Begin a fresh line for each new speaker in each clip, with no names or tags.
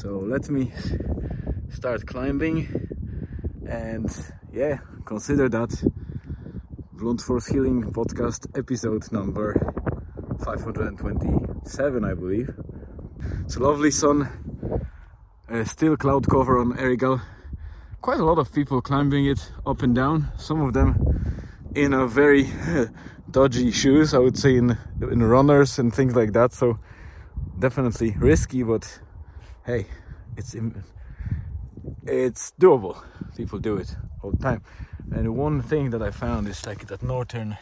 So let me start climbing and yeah, consider that Blunt Force Healing podcast episode number 527, I believe. It's a lovely sun, uh, still cloud cover on Errigal. Quite a lot of people climbing it up and down, some of them in a very dodgy shoes, I would say in in runners and things like that. So definitely risky, but hey, it's it's doable. People do it all the time. And one thing that I found is like that northern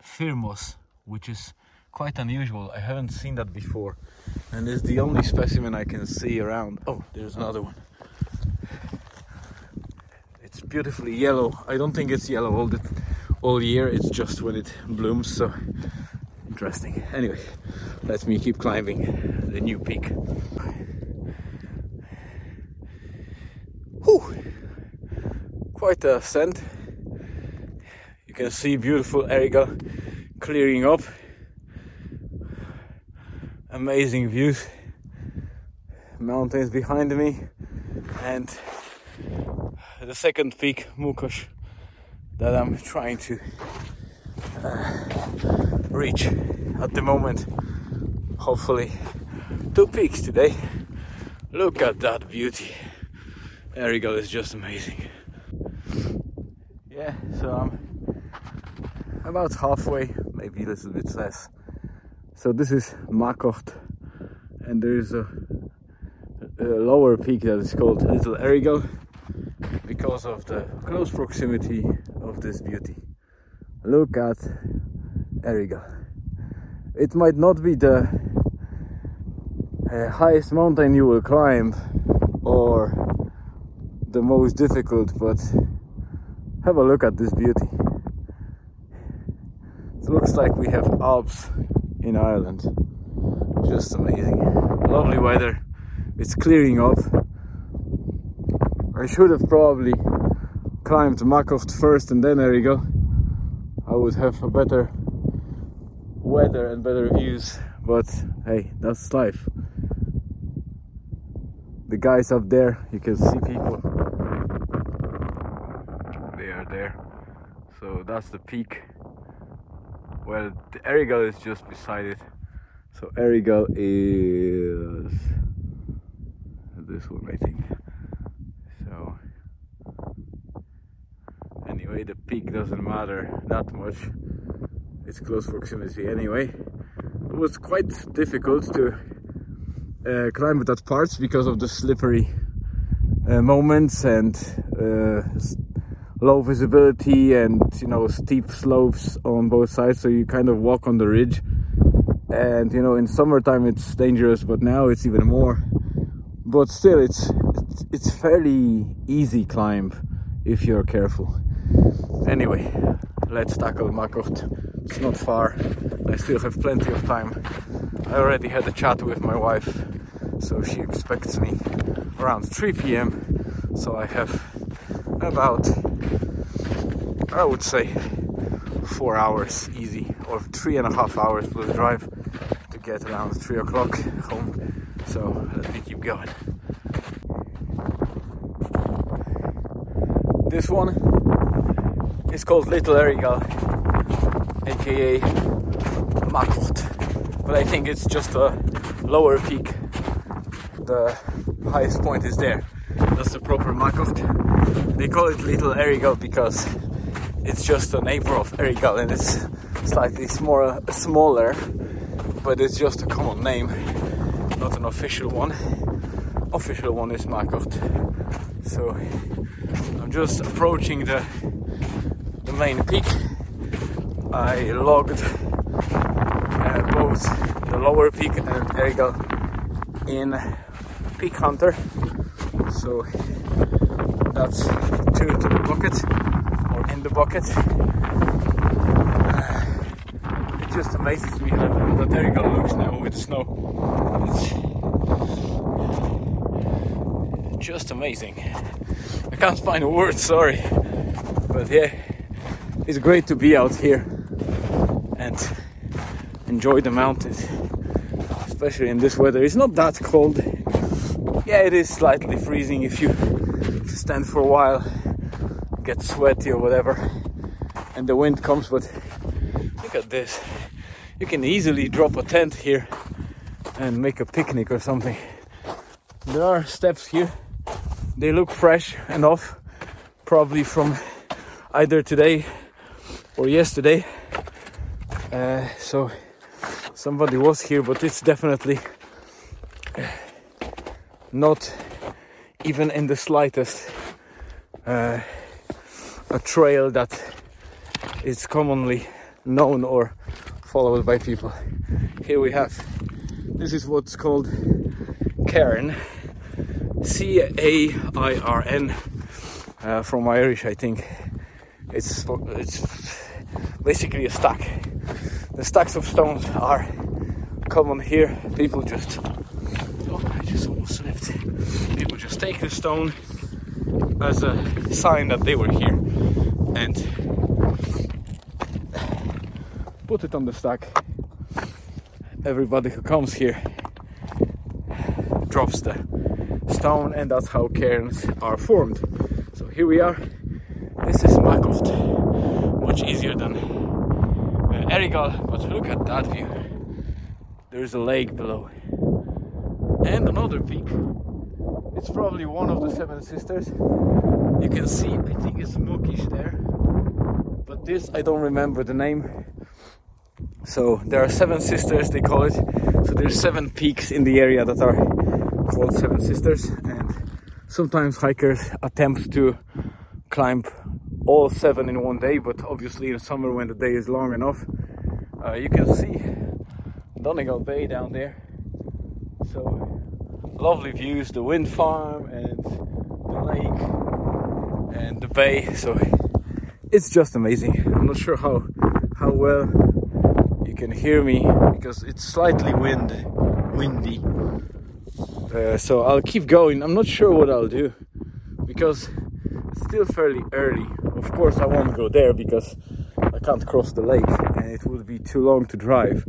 firmus, which is quite unusual. I haven't seen that before, and it's the only specimen I can see around. Oh, there's another one. It's beautifully yellow. I don't think it's yellow all the all year. It's just when it blooms. So interesting. Anyway, let me keep climbing the new peak. Quite a ascent. You can see beautiful Errigal clearing up. Amazing views. Mountains behind me and the second peak, Mukosh, that I'm trying to uh, reach at the moment. Hopefully, two peaks today. Look at that beauty. Errigal is just amazing. Yeah, so I'm about halfway, maybe a little bit less. So this is Mackoght, and there is a, a lower peak that is called Little Errigal because of the close proximity of this beauty. Look at Errigal. It might not be the uh, highest mountain you will climb or the most difficult, but have a look at this beauty. It looks like we have Alps in Ireland. Just amazing. Lovely weather. It's clearing up. I should have probably climbed Mackoght first and then Errigal. I would have a better weather and better views, but hey, that's life. The guys up there, you can see people there. So that's the peak. Well, the Errigal is just beside it. So Errigal is this one, I think. So anyway, the peak doesn't matter that much. It's close proximity anyway. It was quite difficult to uh, climb at that part because of the slippery uh, moments and uh, low visibility and you know steep slopes on both sides so you kind of walk on the ridge. And you know in summertime it's dangerous but now it's even more. But still it's it's, it's fairly easy climb if you're careful. Anyway let's tackle Mackoght. It's not far. I still have plenty of time. I already had a chat with my wife so she expects me around 3 p.m so I have about I would say four hours easy, or three and a half hours plus drive to get around three o'clock home. So let me keep going. This one is called Little Errigal, aka Mackoght, but I think it's just a lower peak. The highest point is there. That's the proper Mackoght. They call it Little Errigal because it's just a neighbor of Errigal and it's slightly smaller, smaller, but it's just a common name, not an official one. Official one is Mackoght. So I'm just approaching the the main peak. I logged uh, both the lower peak and Errigal in Peak Hunter. So that's two to the bucket or in the bucket. Uh, it just amazes me how that Errigal looks now with the snow. It's just amazing. I can't find a word, sorry. But yeah, it's great to be out here and enjoy the mountains, especially in this weather. It's not that cold, yeah, it is slightly freezing if you, stand for a while, get sweaty or whatever, and the wind comes. But look at this. You can easily drop a tent here and make a picnic or something. There are steps here. They look fresh enough, probably from either today or yesterday. Uh, so somebody was here, but it's definitely not even in the slightest uh, a trail that is commonly known or followed by people. Here we have this is what's called Cairn, C A I R N, uh, from Irish, I think. It's it's basically a stack. The stacks of stones are common here. People just oh, I just take the stone as a sign that they were here and put it on the stack. Everybody who comes here drops the stone, and that's how cairns are formed. So here we are. This is Mackoght, much easier than uh, Errigal, but look at that view. There's a lake below, and another peak. It's probably one of the Seven Sisters. You can see, I think it's Mukish there, but this I don't remember the name. So there are seven sisters, they call it. So there's seven peaks in the area that are called Seven Sisters, and sometimes hikers attempt to climb all seven in one day. But obviously, in summer when the day is long enough, uh, you can see Donegal Bay down there. So lovely views, the wind farm and the lake and the bay. So it's just amazing. I'm not sure how how well you can hear me because it's slightly wind windy uh, so I'll keep going I'm not sure what I'll do because it's still fairly early of course I won't go there because I can't cross the lake and it would be too long to drive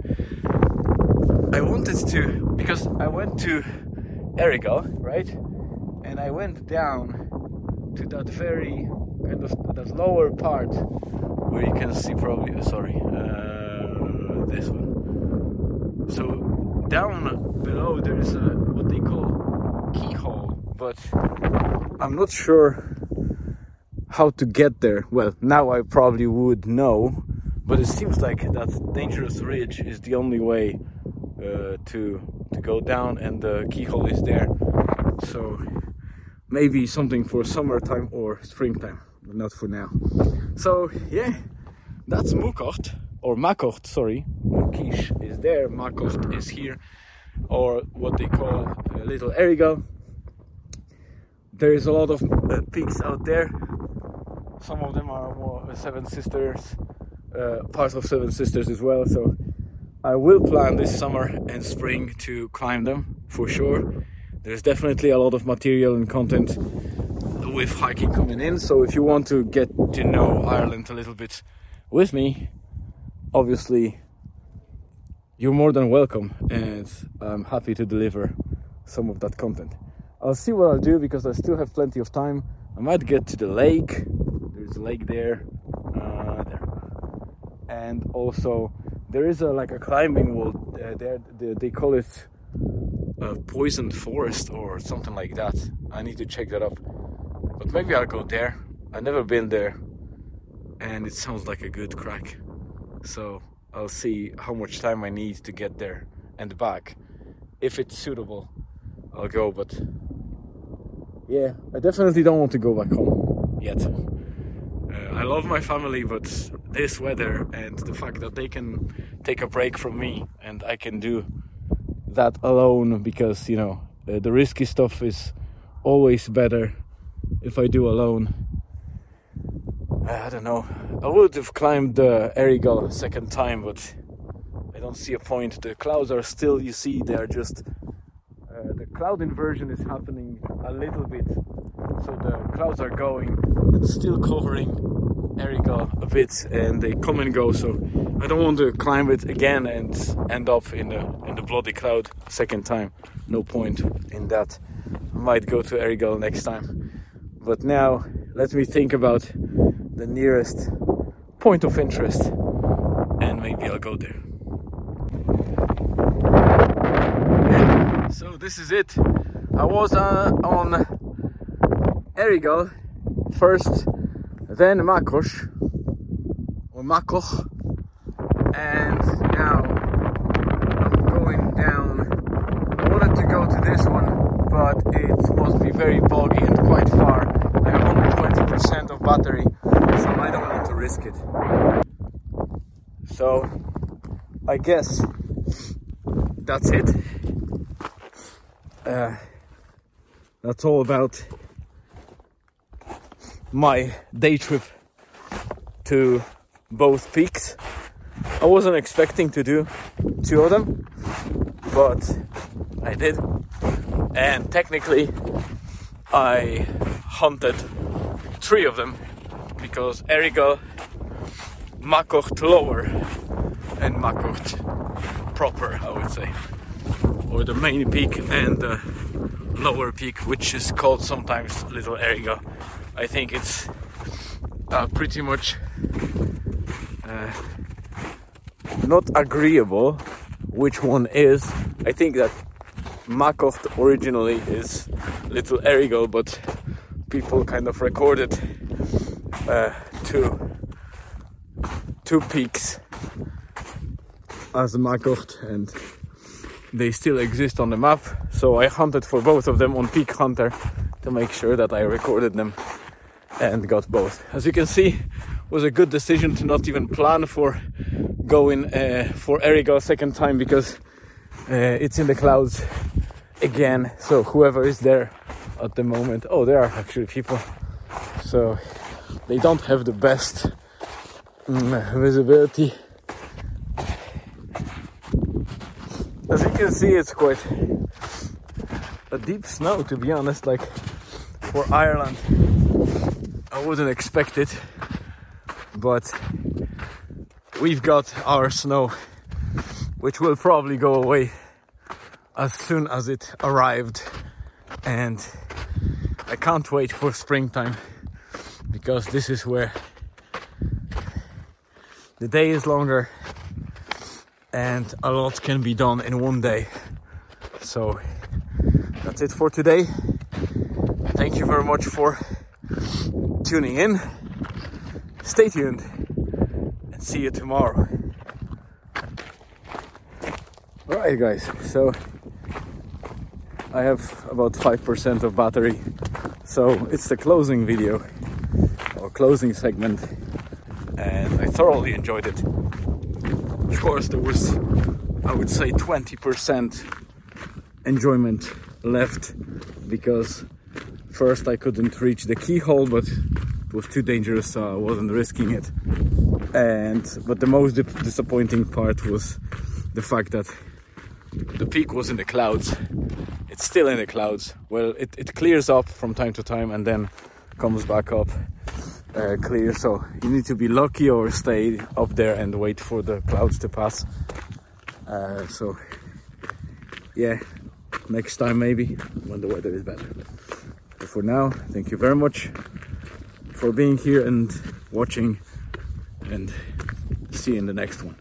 I wanted to because I went to Errigal right and I went down to that very kind of that lower part where you can see probably uh, sorry uh, this one. So down below there is a what they call keyhole, but I'm not sure how to get there. Well, now I probably would know, but it seems like that dangerous ridge is the only way uh, to to go down, and the keyhole is there. So maybe something for summertime or springtime, but not for now. So yeah, that's Mucocht or Mackoght, sorry. Kish is there, Mackoght is here, or what they call Little Errigal. There is a lot of uh, peaks out there. Some of them are more uh, Seven Sisters, uh, part of Seven Sisters as well. So I will plan this summer and spring to climb them for sure. There's definitely a lot of material and content with hiking coming in. So if you want to get to know Ireland a little bit with me, obviously you're more than welcome and I'm happy to deliver some of that content. I'll see what I'll do because I still have plenty of time. I might get to the lake. There's a lake there, uh, there, and also there is a like a climbing wall uh, there. They, they call it a poisoned forest or something like that. I need to check that up. But maybe I'll go there. I've never been there, and it sounds like a good crack so I'll see how much time I need to get there and back. If it's suitable, I'll go, but yeah, I definitely don't want to go back home yet. Uh, I love my family, but this weather and the fact that they can take a break from me and I can do that alone because you know uh, the risky stuff is always better if I do alone I don't know. I would have climbed the Errigal a second time, but I don't see a point. The clouds are still, you see, they are just. Uh, the cloud inversion is happening a little bit, so the clouds are going and still covering Errigal a bit, and they come and go. So I don't want to climb it again and end up in the in the bloody cloud second time. No point in that. might go to Errigal next time. But now let me think about the nearest point of interest and maybe I'll go there. So this is it. I was uh, on Errigal first, then Makos or Makoch, and now I'm going down. I wanted to go to this one, but it must be very boggy and quite far. I have only 20% of battery, so I don't want to risk it. So I guess that's it. Uh, that's all about my day trip to both peaks. I wasn't expecting to do two of them, but I did. And technically, I hunted three of them because Errigal, Mackoght lower, and Mackoght proper, I would say or the main peak and the lower peak, which is called sometimes Little Errigal. I think it's uh, pretty much uh, not agreeable which one is. I think that Mackoght originally is Little Errigal, but people kind of recorded uh, two two peaks as Mackoght and they still exist on the map. So I hunted for both of them on Peak Hunter to make sure that I recorded them and got both. As you can see, was a good decision to not even plan for going uh, for Errigal second time because uh, it's in the clouds again. So whoever is there at the moment, oh, there are actually people. So they don't have the best um, visibility As you can see, it's quite a deep snow, to be honest. Like for Ireland, I wouldn't expect it, but we've got our snow, which will probably go away as soon as it arrived. And I can't wait for springtime because this is where the day is longer and a lot can be done in one day. So that's it for today. Thank you very much for tuning in. Stay tuned and see you tomorrow. Alright, guys, so I have about 5% of battery, so it's the closing video or closing segment, and I thoroughly enjoyed it of course there was I would say 20% enjoyment left because first I couldn't reach the keyhole but was too dangerous so I wasn't risking it. And but the most disappointing part was the fact that the peak was in the clouds. It's still in the clouds. Well it, it clears up from time to time and then comes back up uh, clear. So you need to be lucky or stay up there and wait for the clouds to pass. Uh, so yeah next time maybe when the weather is better. But for now thank you very much for being here and watching and see you in the next one